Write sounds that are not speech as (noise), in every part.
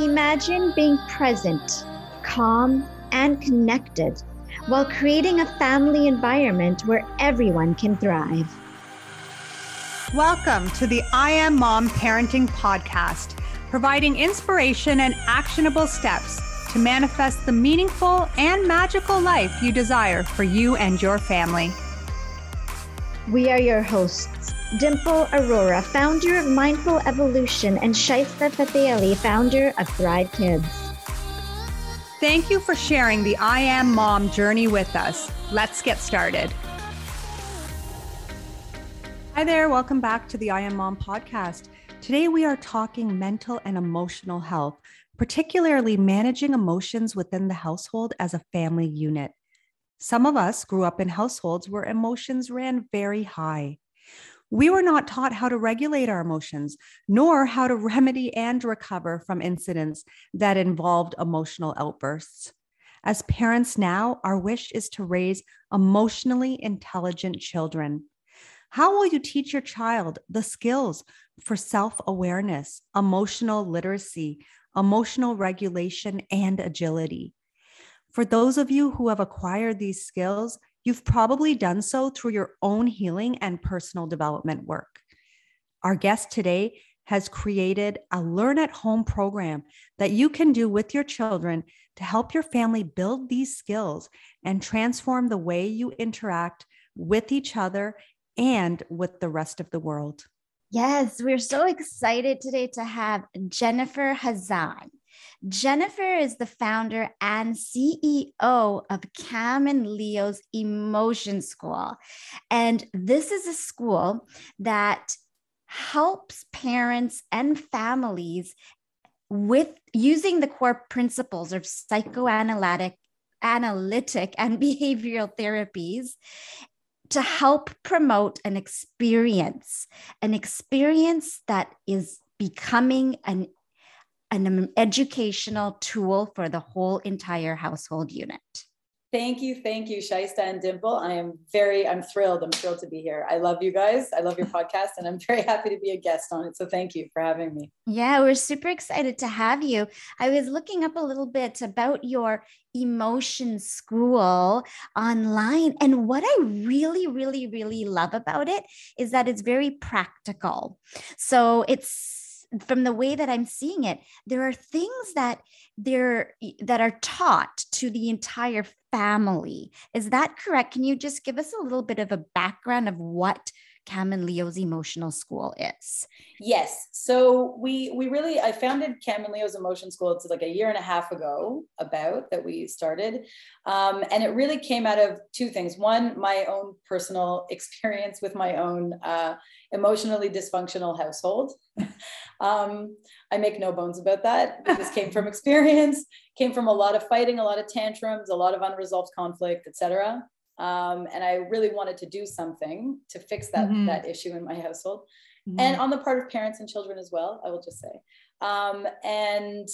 Imagine being present, calm, and connected while creating a family environment where everyone can thrive. Welcome to the I Am Mom Parenting Podcast, providing inspiration and actionable steps to manifest the meaningful and magical life you desire for you and your family. We are your hosts, Dimple Arora, founder of Mindful Evolution, and Shaista Fateh founder of Thrive Kids. Thank you for sharing the I Am Mom journey with us. Let's get started. Hi there, welcome back to the I Am Mom podcast. Today we are talking mental and emotional health, particularly managing emotions within the household as a family unit. Some of us grew up in households where emotions ran very high. We were not taught how to regulate our emotions, nor how to remedy and recover from incidents that involved emotional outbursts. As parents now, our wish is to raise emotionally intelligent children. How will you teach your child the skills for self awareness, emotional literacy, emotional regulation, and agility? For those of you who have acquired these skills, You've probably done so through your own healing and personal development work. Our guest today has created a learn at home program that you can do with your children to help your family build these skills and transform the way you interact with each other and with the rest of the world. Yes, we're so excited today to have Jennifer Hazan. Jennifer is the founder and CEO of Cam and Leo's Emotion School. And this is a school that helps parents and families with using the core principles of psychoanalytic analytic and (laughs) behavioral therapies to help promote an experience, an experience that is becoming an an educational tool for the whole entire household unit. Thank you. Thank you, Shaista and Dimple. I am very, I'm thrilled. I'm thrilled to be here. I love you guys. I love your (laughs) podcast and I'm very happy to be a guest on it. So thank you for having me. Yeah, we're super excited to have you. I was looking up a little bit about your emotion school online. And what I really, really, really love about it is that it's very practical. So it's from the way that I'm seeing it, there are things that there that are taught to the entire family. Is that correct? Can you just give us a little bit of a background of what Cam and Leo's emotional school is? Yes. So we we really I founded Cam and Leo's emotion school. It's like a year and a half ago about that we started, um, and it really came out of two things. One, my own personal experience with my own uh, emotionally dysfunctional household. (laughs) um, I make no bones about that. This came from (laughs) experience, came from a lot of fighting, a lot of tantrums, a lot of unresolved conflict, etc. Um, and I really wanted to do something to fix that mm-hmm. that issue in my household, mm-hmm. and on the part of parents and children as well. I will just say, um, and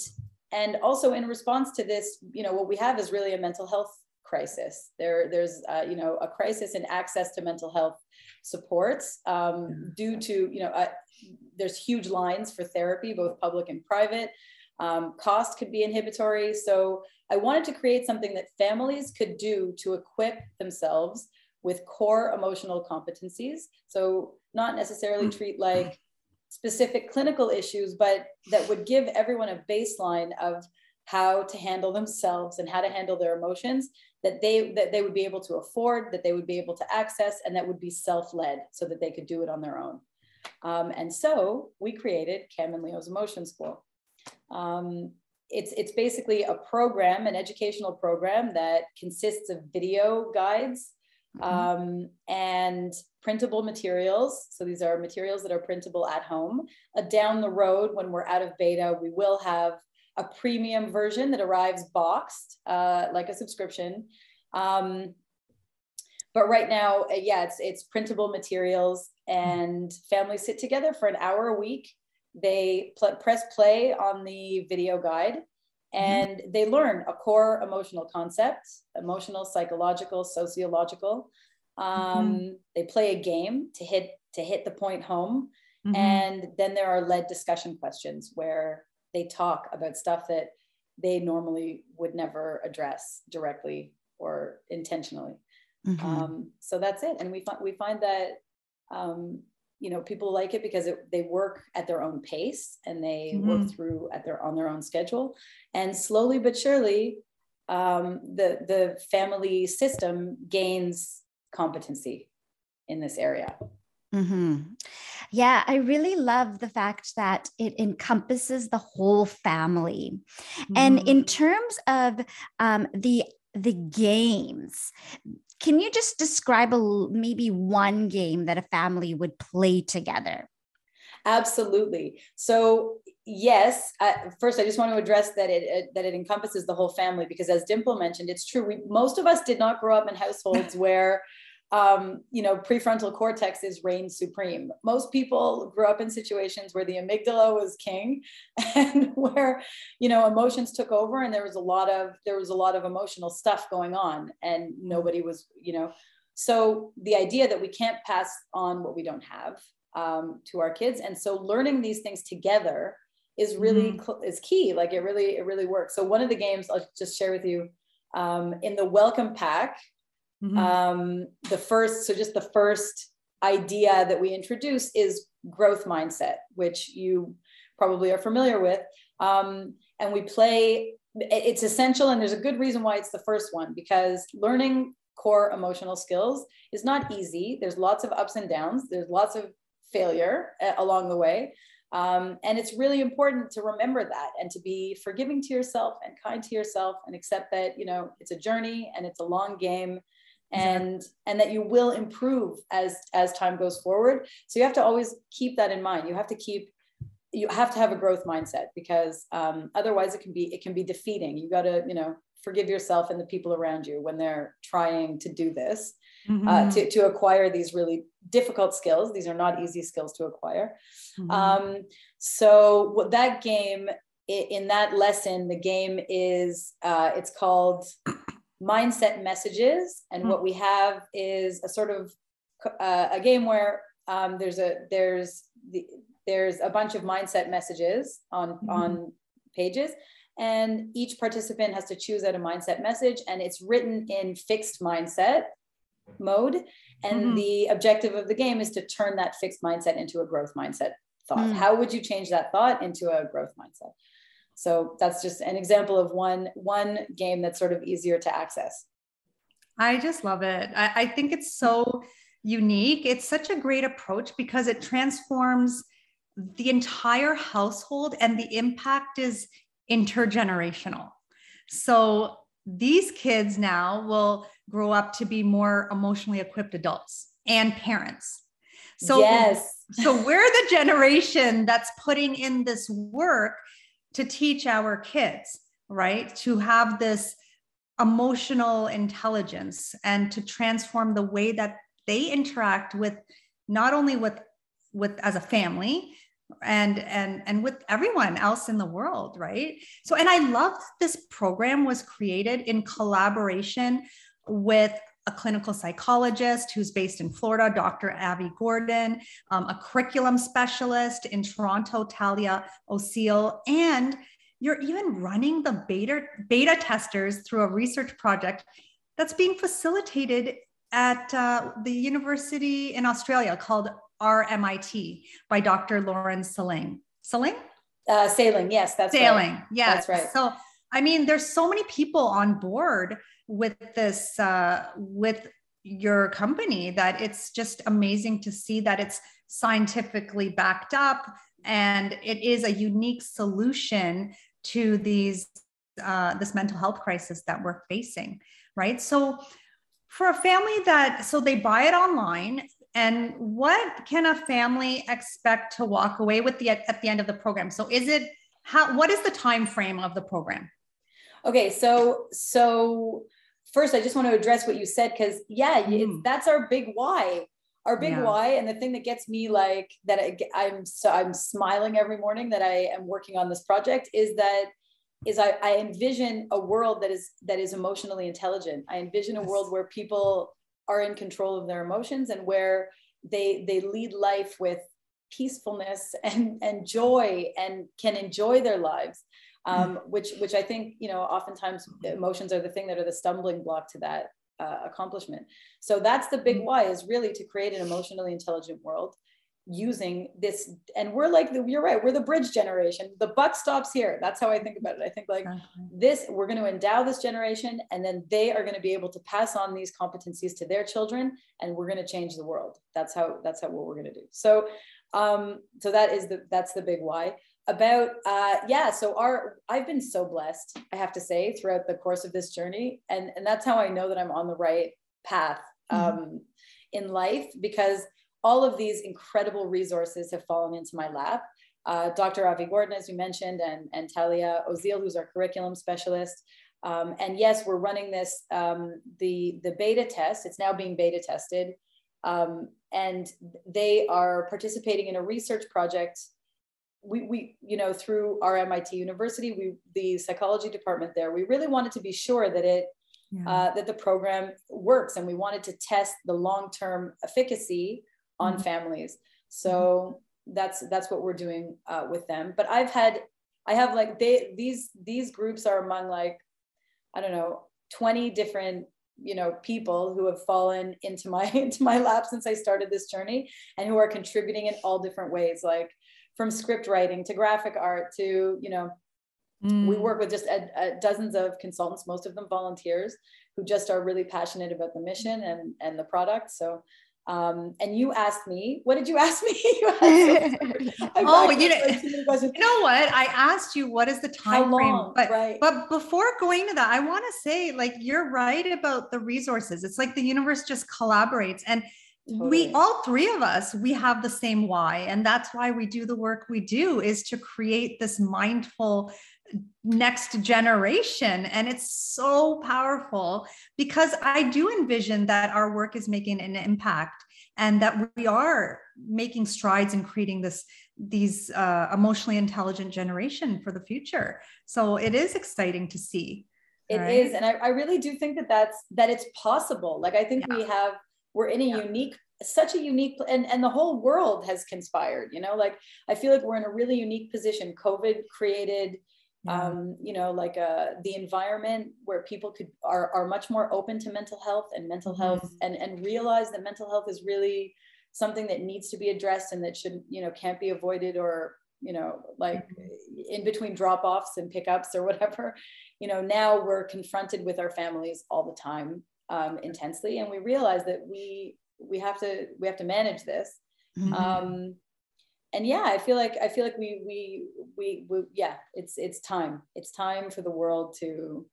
and also in response to this, you know, what we have is really a mental health crisis. There, there's uh, you know a crisis in access to mental health supports um, due to you know uh, there's huge lines for therapy, both public and private. Um, cost could be inhibitory. So I wanted to create something that families could do to equip themselves with core emotional competencies. So not necessarily hmm. treat like specific clinical issues, but that would give everyone a baseline of how to handle themselves and how to handle their emotions that they that they would be able to afford, that they would be able to access, and that would be self-led so that they could do it on their own. Um, and so we created Cam and Leo's Emotion School. Um, it's, it's basically a program, an educational program that consists of video guides mm-hmm. um, and printable materials. So these are materials that are printable at home. Uh, down the road, when we're out of beta, we will have a premium version that arrives boxed, uh, like a subscription. Um, but right now, uh, yeah, it's it's printable materials, and families sit together for an hour a week they pl- press play on the video guide mm-hmm. and mm-hmm. they learn a core emotional concept emotional psychological sociological um, mm-hmm. they play a game to hit to hit the point home mm-hmm. and then there are led discussion questions where they talk about stuff that they normally would never address directly or intentionally. Mm-hmm. Um, so that's it. And we find we find that um, you know people like it because it, they work at their own pace and they mm-hmm. work through at their on their own schedule. And slowly but surely, um, the the family system gains competency in this area. Mm-hmm. Yeah, I really love the fact that it encompasses the whole family. Mm-hmm. And in terms of um, the the games, can you just describe a, maybe one game that a family would play together? Absolutely. So yes, uh, first I just want to address that it, it, that it encompasses the whole family because as Dimple mentioned, it's true. We most of us did not grow up in households (laughs) where um, you know, prefrontal cortex is reign supreme. Most people grew up in situations where the amygdala was king (laughs) and where, you know, emotions took over and there was a lot of, there was a lot of emotional stuff going on and nobody was, you know, so the idea that we can't pass on what we don't have um, to our kids. And so learning these things together is really, mm-hmm. is key. Like it really, it really works. So one of the games I'll just share with you um, in the welcome pack, Mm-hmm. Um, the first, so just the first idea that we introduce is growth mindset, which you probably are familiar with. Um, and we play, it's essential, and there's a good reason why it's the first one because learning core emotional skills is not easy. There's lots of ups and downs, there's lots of failure uh, along the way. Um, and it's really important to remember that and to be forgiving to yourself and kind to yourself and accept that, you know, it's a journey and it's a long game and and that you will improve as as time goes forward. So you have to always keep that in mind. You have to keep you have to have a growth mindset because um, otherwise it can be it can be defeating. You got to you know forgive yourself and the people around you when they're trying to do this uh, mm-hmm. uh, to, to acquire these really difficult skills. These are not easy skills to acquire. Mm-hmm. um, so what that game in that lesson the game is uh, it's called mindset messages. And mm-hmm. what we have is a sort of uh, a game where um, there's a there's the, there's a bunch of mindset messages on mm-hmm. on pages and each participant has to choose out a mindset message and it's written in fixed mindset mode and mm-hmm. the objective of the game is to turn that fixed mindset into a growth mindset thought mm. how would you change that thought into a growth mindset so that's just an example of one one game that's sort of easier to access. I just love it. I, I think it's so unique. It's such a great approach because it transforms the entire household and the impact is intergenerational. So these kids now will grow up to be more emotionally equipped adults and parents. So yes. so we're the generation that's putting in this work to teach our kids, right? To have this emotional intelligence and to transform the way that they interact with not only with with as a family and and and with everyone else in the world right so and i love this program was created in collaboration with a clinical psychologist who's based in Florida, Dr. Avi Gordon, um, a curriculum specialist in Toronto, Talia O'Seal, and you're even running the beta, beta testers through a research project that's being facilitated at uh, the university in Australia called RMIT by Dr. Lauren Saling. Saling? Uh, sailing, yes, that's sailing. Right. Yes, that's right. So, I mean, there's so many people on board with this uh, with your company that it's just amazing to see that it's scientifically backed up and it is a unique solution to these uh, this mental health crisis that we're facing right? So for a family that so they buy it online and what can a family expect to walk away with the at the end of the program? So is it how what is the time frame of the program? Okay so so first, I just want to address what you said because yeah, mm. that's our big why. Our big yeah. why, and the thing that gets me like that I, I'm so I'm smiling every morning that I am working on this project is that is I, I envision a world that is that is emotionally intelligent. I envision yes. a world where people are in control of their emotions and where they they lead life with peacefulness and and joy and can enjoy their lives um, mm. which which i think you know oftentimes emotions are the thing that are the stumbling block to that uh, accomplishment. So that's the big mm. why is really to create an emotionally intelligent world using this and we're like the, you're right we're the bridge generation. The buck stops here. That's how i think about it. I think like this we're going to endow this generation and then they are going to be able to pass on these competencies to their children and we're going to change the world. That's how that's how what we're going to do. So um so that is the that's the big why about uh yeah so our i've been so blessed i have to say throughout the course of this journey and and that's how i know that i'm on the right path mm-hmm. um in life because all of these incredible resources have fallen into my lap. Uh, Dr. Avi Gordon, as you mentioned, and, and Talia Ozil, who's our curriculum specialist. Um, and yes, we're running this, um, the, the beta test, it's now being beta tested. Um, and they are participating in a research project. We, we, you know, through RMIT University, we, the psychology department there, we really wanted to be sure that it, yeah. uh, that the program works. And we wanted to test the long-term efficacy on mm-hmm. families. So mm-hmm. that's that's what we're doing uh, with them. But I've had I have like they these these groups are among like I don't know 20 different you know people who have fallen into my (laughs) into my lap since I started this journey and who are contributing in all different ways like from script writing to graphic art to you know mm. we work with just a, a dozens of consultants most of them volunteers who just are really passionate about the mission and and the product so um, and you asked me, what did you (laughs) ask me? you asked (laughs) oh, you know, you know what? I asked you what is the time frame, but right. but before going to that, I want to say like you're right about the resources. It's like the universe just collaborates, and totally. we all three of us we have the same why, and that's why we do the work we do is to create this mindful next generation. And it's so powerful because I do envision that our work is making an impact and that we are making strides in creating this these uh, emotionally intelligent generation for the future so it is exciting to see It right? is, and I, I, really do think that that's that it's possible like i think yeah. we have we're in a yeah. unique such a unique and and the whole world has conspired you know like i feel like we're in a really unique position covid created um, you know, like uh, the environment where people could are, are much more open to mental health and mental health mm-hmm. and, and realize that mental health is really something that needs to be addressed and that should, you know, can't be avoided or, you know, like mm-hmm. in between drop offs and pickups or whatever. You know, now we're confronted with our families all the time um, intensely, and we realize that we we have to we have to manage this. Mm-hmm. Um, and yeah i feel like i feel like we, we we we yeah it's it's time. It's time for the world to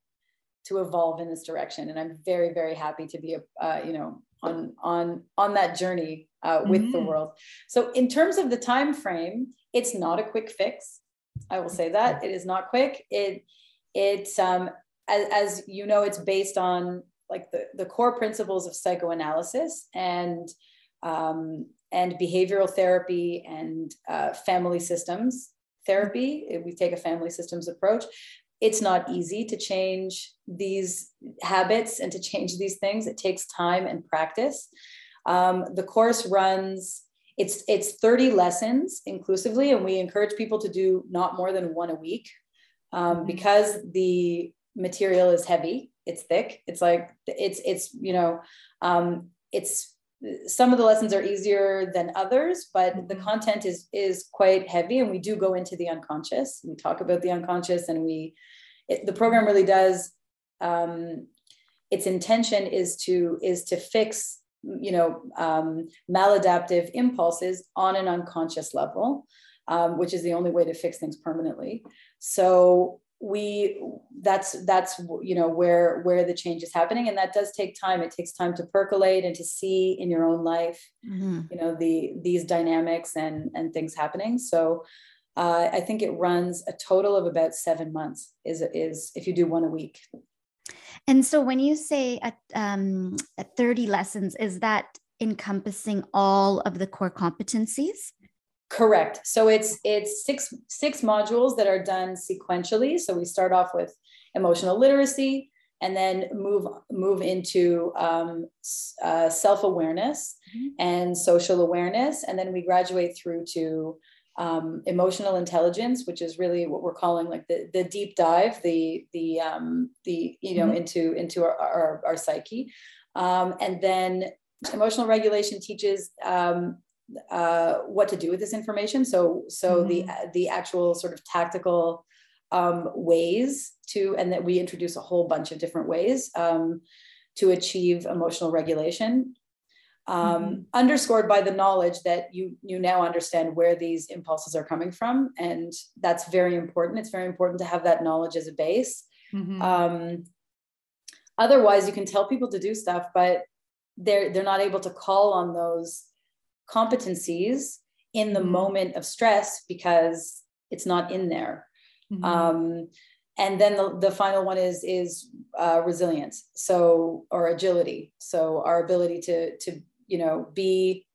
to evolve in this direction. And i'm very very happy to be a uh, you know on on on that journey uh, with mm-hmm. the world. So in terms of the time frame it's not a quick fix. I will say that. It is not quick. It it's um as, as you know it's based on like the the core principles of psychoanalysis and um, and behavioral therapy and uh, family systems therapy. We take a family systems approach. It's not easy to change these habits and to change these things. It takes time and practice. Um, the course runs it's it's 30 lessons inclusively and we encourage people to do not more than one a week um, mm-hmm. because the material is heavy it's thick. It's like it's it's you know um, it's some of the lessons are easier than others but the mm-hmm. content is is quite heavy and we do go into the unconscious. We talk about the unconscious and we it, the program really does um, its intention is to is to fix you know um, maladaptive impulses on an unconscious level um, which is the only way to fix things permanently. So we that's that's you know where where the change is happening and that does take time. It takes time to percolate and to see in your own life mm-hmm. you know the these dynamics and and things happening. So uh, i think it runs a total of about seven months is is if you do one a week. And so when you say at, um, at 30 lessons is that encompassing all of the core competencies Correct. So it's it's six six modules that are done sequentially. So we start off with emotional literacy, and then move move into um, uh, self-awareness mm-hmm. and social awareness and then we graduate through to um, emotional intelligence which is really what we're calling like the, the deep dive the the um, the you know mm-hmm. into into our, our, our psyche um, and then emotional regulation teaches um, uh, what to do with this information so so mm-hmm. the the actual sort of tactical um, ways to, and that we introduce a whole bunch of different ways um, to achieve emotional regulation. Um, mm-hmm. Underscored by the knowledge that you you now understand where these impulses are coming from, and that's very important. It's very important to have that knowledge as a base. Mm-hmm. Um, otherwise, you can tell people to do stuff, but they're they're not able to call on those competencies in the mm-hmm. moment of stress because it's not in there Mm-hmm. Um, and then the, the final one is is uh, resilience so or agility so our ability to to you know be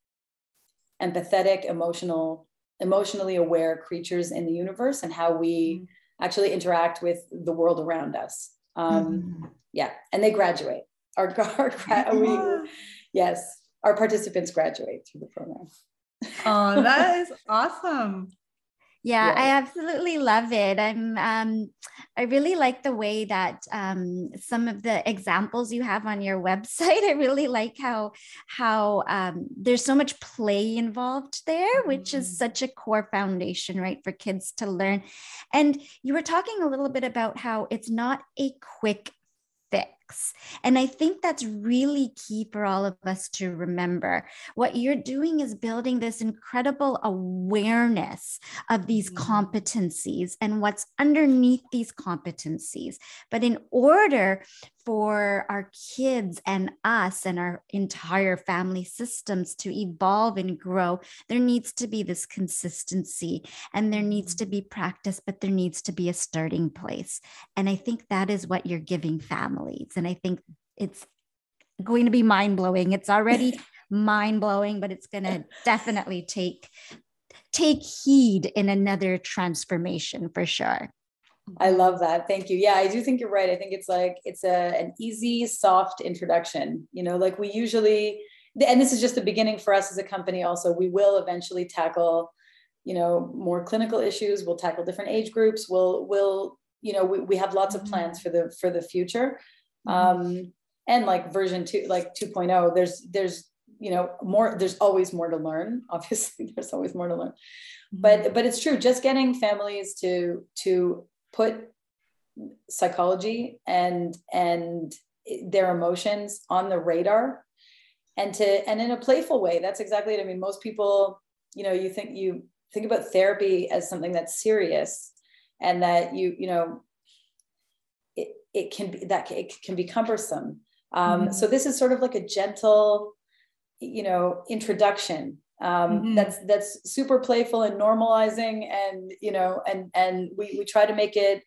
empathetic emotional emotionally aware creatures in the universe and how we mm-hmm. actually interact with the world around us um, mm-hmm. yeah and they graduate our, (laughs) our we, yes our participants graduate through the program oh (laughs) that is awesome yeah, yeah, I absolutely love it. I'm um, I really like the way that um, some of the examples you have on your (laughs) website. I really like how how um, there's so much play involved there, which is mm-hmm. such a core foundation, right, for kids to learn. And you were talking a little bit about how it's not a quick And I think that's really key for all of us to remember. What you're doing is building this incredible awareness of these mm-hmm. competencies and what's underneath these competencies. But in order for our kids and us and our entire family systems to evolve and grow, there needs to be this consistency and there needs to mm-hmm. be practice, but there needs to be a starting place. And I think that is what you're giving families. And I think it's going to be mind blowing. It's already (laughs) mind blowing, but it's going to definitely take take heed in another transformation for sure. I love that. Thank you. Yeah, I do think you're right. I think it's like it's a an easy, soft introduction. You know, like we usually, and this is just the beginning for us as a company. Also, we will eventually tackle, you know, more clinical issues. We'll tackle different age groups. We'll we'll you know we, we have lots of plans for the for the future. Mm-hmm. Um, and like version two, like 2.0, there's there's you know more. There's always more to learn. (laughs) Obviously, there's always more to learn but mm-hmm. but it's true just getting families to to put psychology and and their emotions on the radar and to and in a playful way. That's exactly it. I mean most people you know you think you think about therapy as something that's serious and that you you know it, it can be that it can be cumbersome. Um, mm-hmm. so this is sort of like a gentle you know introduction um, mm-hmm. that's that's super playful and normalizing and you know and and we, we try to make it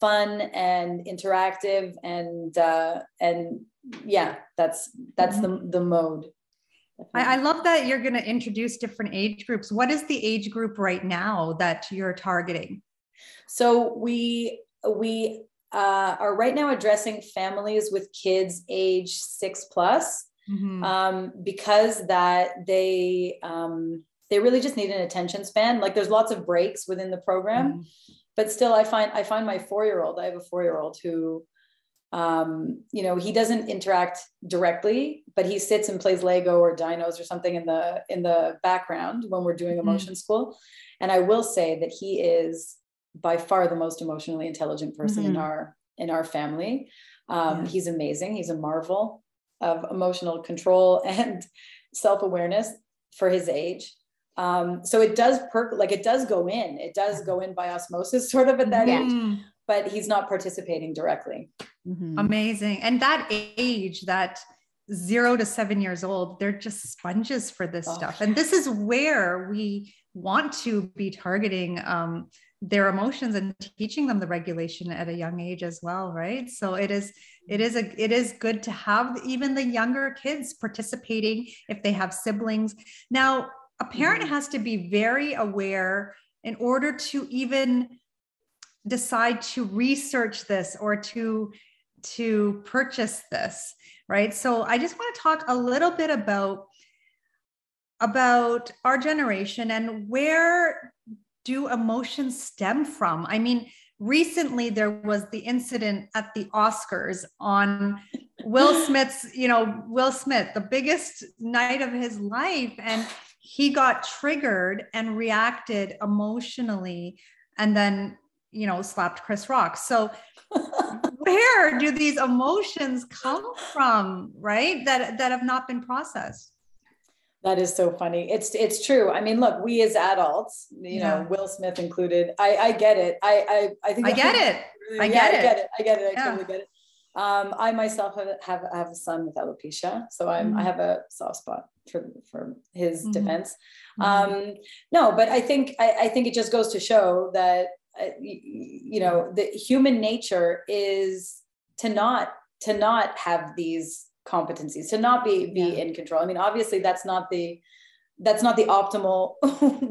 fun and interactive and uh, and yeah that's that's mm-hmm. the the mode I, I love that you're going to introduce different age groups what is the age group right now that you're targeting so we we uh, are right now addressing families with kids age six plus mm-hmm. um, because that they um, they really just need an attention span. Like there's lots of breaks within the program, mm-hmm. but still, I find I find my four year old. I have a four year old who um, you know he doesn't interact directly but he sits and plays lego or dinos or something in the in the background when we're doing mm-hmm. emotion mm-hmm. school and i will say that he is by far the most emotionally intelligent person mm-hmm. in our in our family um, yeah. he's amazing he's a marvel of emotional control (laughs) and self-awareness for his age um, so it does perk like it does go in it does go in by osmosis (laughs) sort of at that yeah. age but he's not participating directly mm-hmm. amazing and that age that zero to seven years old they're just sponges for this oh. stuff and this is where we want to be targeting um, their emotions and teaching them the regulation at a young age as well right so it is it is a it is good to have even the younger kids participating if they have siblings now a parent mm-hmm. has to be very aware in order to even decide to research this or to to purchase this, right? So I just want to talk a little bit about about our generation and where do emotions stem from? I mean, recently there was the incident at the Oscars on Will (laughs) Smith's, you know, Will Smith, the biggest night of his life. And he got triggered and reacted emotionally and then, you know, slapped Chris Rock. So, (laughs) where do these emotions come from, right? That that have not been processed. That is so funny. It's it's true. I mean, look, we as adults, you yeah. know, Will Smith included. I I get it. I I I think I get it. Really, I, yeah, get I get it. I get it. I yeah. totally get it. Um, I myself have, have have a son with alopecia, so I'm mm-hmm. I have a soft spot for for his mm-hmm. defense. Mm-hmm. Um, no, but I think I, I think it just goes to show that uh, you, you know the human nature is to not to not have these competencies to not be be yeah. in control i mean obviously that's not the that's not the optimal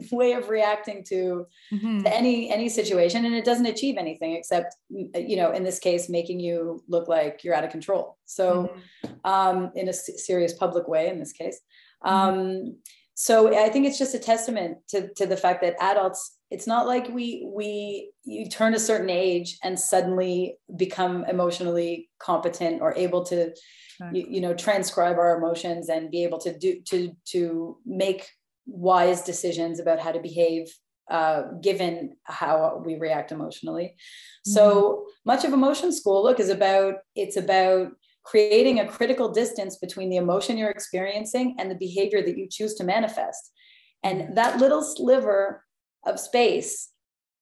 (laughs) way of reacting to, mm-hmm. to, any any situation and it doesn't achieve anything except you know in this case making you look like you're out of control so mm-hmm. um, in a serious public way in this case mm-hmm. um, so i think it's just a testament to, to the fact that adults it's not like we we you turn a certain age and suddenly become emotionally competent or able to you, you know transcribe our emotions and be able to do to to make wise decisions about how to behave uh, given how we react emotionally. Mm-hmm. So much of emotion school, look, is about it's about creating a critical distance between the emotion you're experiencing and the behavior that you choose to manifest. And that little sliver of space,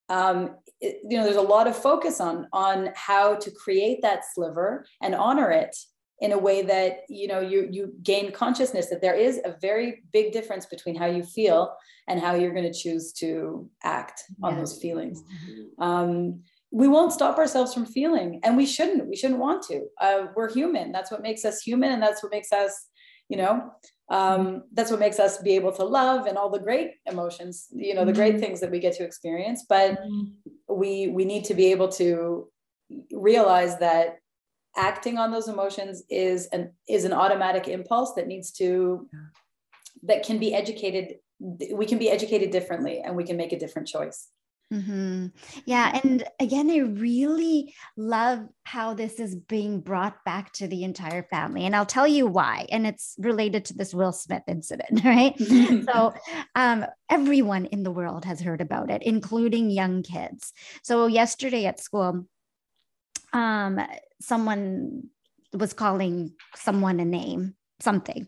um, it, you know, there's a lot of focus on on how to create that sliver and honor it in a way that you know you you gain consciousness that there is a very big difference between how you feel and how you're going to choose to act on those feelings. Mm-hmm. um, we won't stop ourselves from feeling and we shouldn't we shouldn't want to. Uh, we're human. That's what makes us human and that's what makes us you know um, that's what makes us be able to love and all the great emotions you know the great mm-hmm. things that we get to experience but mm-hmm. we we need to be able to realize that acting on those emotions is an is an automatic impulse that needs to that can be educated we can be educated differently and we can make a different choice Mm-hmm. Yeah. And again, I really love how this is being brought back to the entire family. And I'll tell you why. And it's related to this Will Smith incident, (laughs) right? so, (laughs) um, everyone in the world has heard about it, including young kids. So, yesterday at school, um, someone was calling someone a name, something.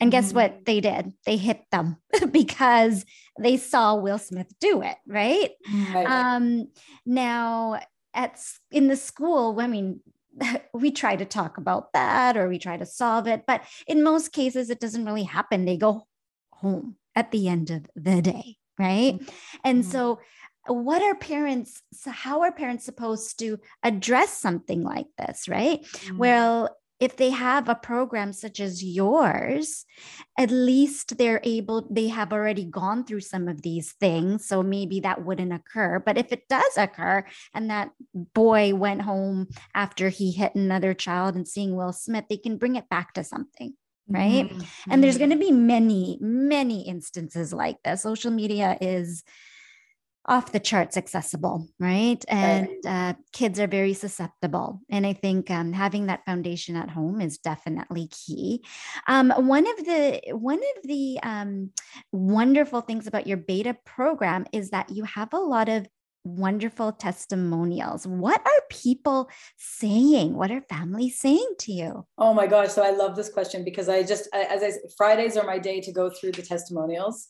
And guess mm-hmm. what they did? They hit them (laughs) because they saw Will Smith do it, right? right. Um, now, at in the school, I mean, (laughs) we try to talk about that or we try to solve it, but in most cases, it doesn't really happen. They go home at the end of the day, right? Mm-hmm. And so what are parents so how are parents supposed to address something like this right mm-hmm. well if they have a program such as yours at least they're able they have already gone through some of these things so maybe that wouldn't occur. But if it does occur and that boy went home after he hit another child and seeing will smith they can bring it back to something right? Mm-hmm. and there's going to be many many instances like this. Social media is off the charts accessible, right? And uh, kids are very susceptible. And I think um, having that foundation at home is definitely key. Um, one of the one of the um, wonderful things about your beta program is that you have a lot of wonderful testimonials. What are people saying? What are families saying to you? Oh my gosh. So I love this question because I just, as I Fridays are my day to go through the testimonials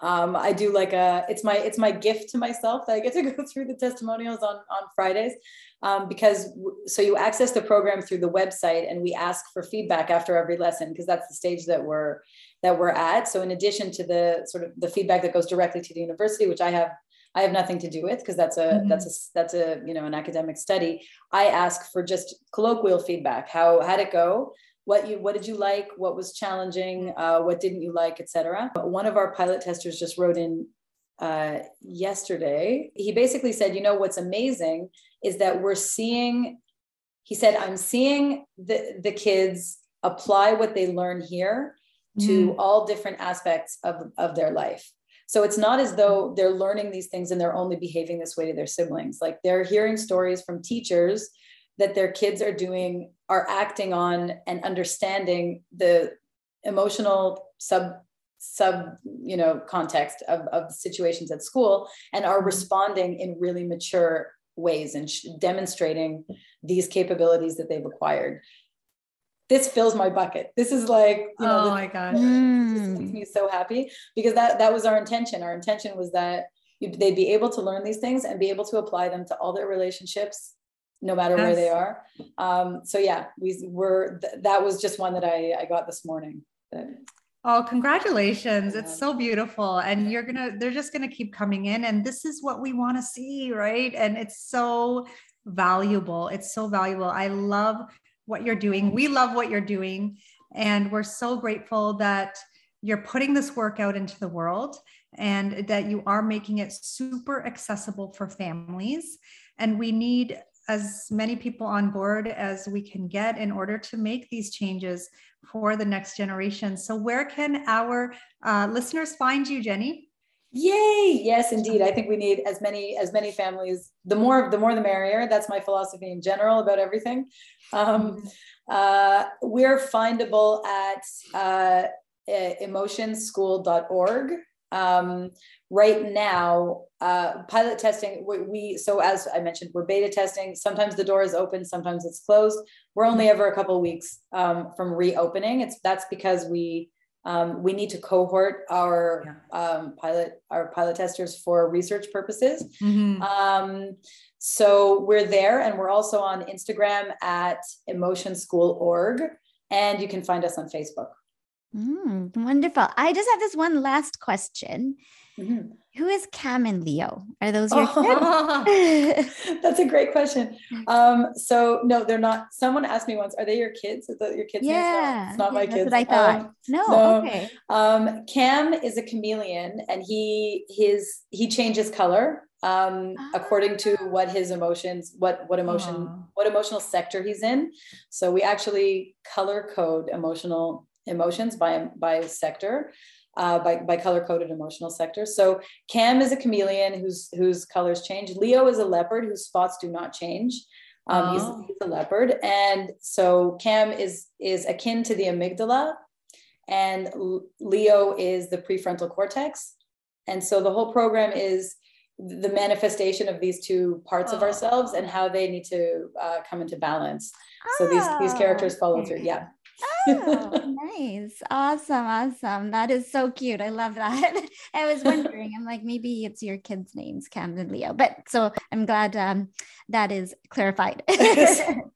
um, I do like a it's my it's my gift to myself that I get to (laughs) go through the testimonials on on Fridays um, because so you access the program through the website and we ask for feedback after every lesson because that's the stage that we're that we're at. So in addition to the sort of the feedback that goes directly to the university, which I have I have nothing to do with because that's a mm-hmm. that's a that's a you know an academic study. I ask for just colloquial feedback. How how'd it go? What you what did you like what was challenging uh, what didn't you like etc one of our pilot testers just wrote in uh, yesterday he basically said you know what's amazing is that we're seeing he said, I'm seeing the, the kids apply what they learn here to mm. all different aspects of, of their life. So it's not as though they're learning these things and they're only behaving this way to their siblings. Like they're hearing stories from teachers that their kids are doing, are acting on and understanding the emotional sub sub you know context of, of situations at school and are mm-hmm. responding in really mature ways and sh- demonstrating these capabilities that they've acquired this fills my bucket this is like you know oh my gosh mm. makes me so happy because that that was our intention our intention was that they'd be able to learn these things and be able to apply them to all their relationships no matter yes. where they are um, so yeah we were th- that was just one that i i got this morning Oh, congratulations. It's so beautiful. And you're going to, they're just going to keep coming in. And this is what we want to see, right? And it's so valuable. It's so valuable. I love what you're doing. We love what you're doing. And we're so grateful that you're putting this work out into the world and that you are making it super accessible for families. And we need as many people on board as we can get in order to make these changes for the next generation. So, where can our uh, listeners find you, Jenny? Yay! Yes, indeed. I think we need as many as many families. The more, the more, the merrier. That's my philosophy in general about everything. Um, mm-hmm. uh, we're findable at uh, emotionschool.org. Um, right now, uh, pilot testing, we, we, so as I mentioned, we're beta testing. Sometimes the door is open, sometimes it's closed. We're only ever a couple weeks um, from reopening. It's that's because we um, we need to cohort our yeah. um, pilot our pilot testers for research purposes. Mm-hmm. Um, so we're there, and we're also on Instagram at Emotion School Org, and you can find us on Facebook. Mm, wonderful. I just have this one last question. Mm-hmm. Who is Cam and Leo? Are those your oh, kids? (laughs) That's a great question. Um, so no, they're not. Someone asked me once, "Are they your kids? Is that your kids?" Yeah, it's not my that's kids. What I thought. Um, no, no, okay. Um, Cam is a chameleon, and he his he changes color um, ah. according to what his emotions, what what emotion, oh. what emotional sector he's in. So we actually color code emotional emotions by by sector. Uh, by, by color coded emotional sector. So Cam is a chameleon whose whose colors change. Leo is a leopard whose spots do not change. Um, oh. he's, he's, a leopard, and so Cam is is akin to the amygdala, and Leo is the prefrontal cortex. And so the whole program is the manifestation of these two parts oh. of ourselves and how they need to uh, come into balance. So these these characters follow through. Yeah. Oh, (laughs) nice. Awesome. Awesome. That is so cute. I love that. (laughs) I was wondering, I'm like, maybe it's your kids' names, Cam and Leo. But so I'm glad um, that is clarified. (laughs) it's,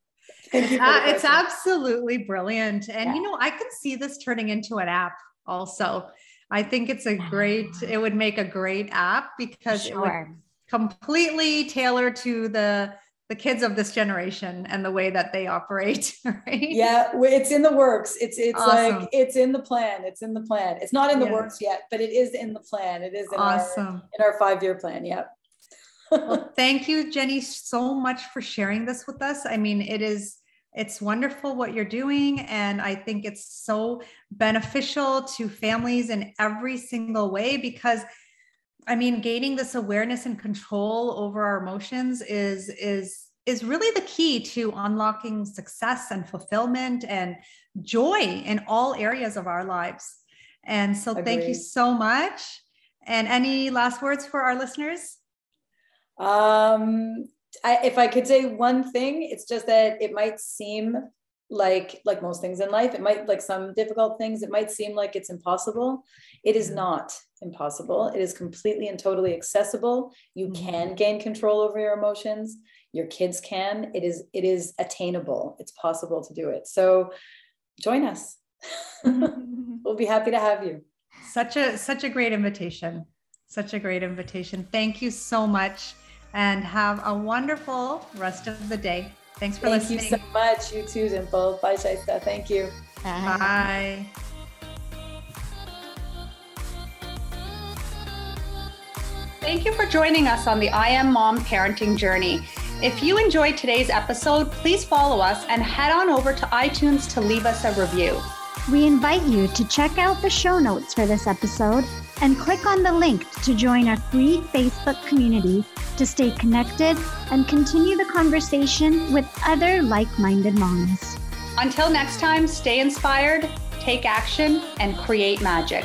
it's absolutely brilliant. And, yeah. you know, I could see this turning into an app also. I think it's a great, it would make a great app because sure. it would completely tailor to the the kids of this generation and the way that they operate (laughs) right? Yeah it's in the works. It's it's awesome. like it's in the plan. It's in the plan. It's not in the works yet but it is in the plan. It is in awesome. our in our five year plan yep. Well, (laughs) thank you jenny so much for sharing this with us. I mean it is it's wonderful what you're doing and i think it's so beneficial to families in every single way because I mean, gaining this awareness and control over our emotions is is is really the key to unlocking success and fulfillment and joy in all areas of our lives. And so Agreed. thank you so much. And any last words for our listeners? Um, I, if I could say one thing, it's just that it might seem like like most things in life, it might like some difficult things, it might seem like it's impossible. It is mm-hmm. not impossible. It is completely and totally accessible. You mm-hmm. can gain control over your emotions. Your kids can. It is it is attainable. It's possible to do it. So join us. Mm-hmm. (laughs) Mm-hmm. we'll be happy to have you. Such a such a great invitation. Such a great invitation. Thank you so much and have a wonderful rest of the day. Thanks for Thank listening. Thank you so much. You too, Dimple. Bye, Shaista. Thank you. Bye. Bye. Thank you for joining us on the I Am Mom parenting journey. If you enjoyed today's episode, please follow us and head on over to iTunes to leave us a review. We invite you to check out the show notes for this episode and click on the link to join our free Facebook community to stay connected and continue the conversation with other like minded moms. Until next time, stay inspired, take action, and create magic.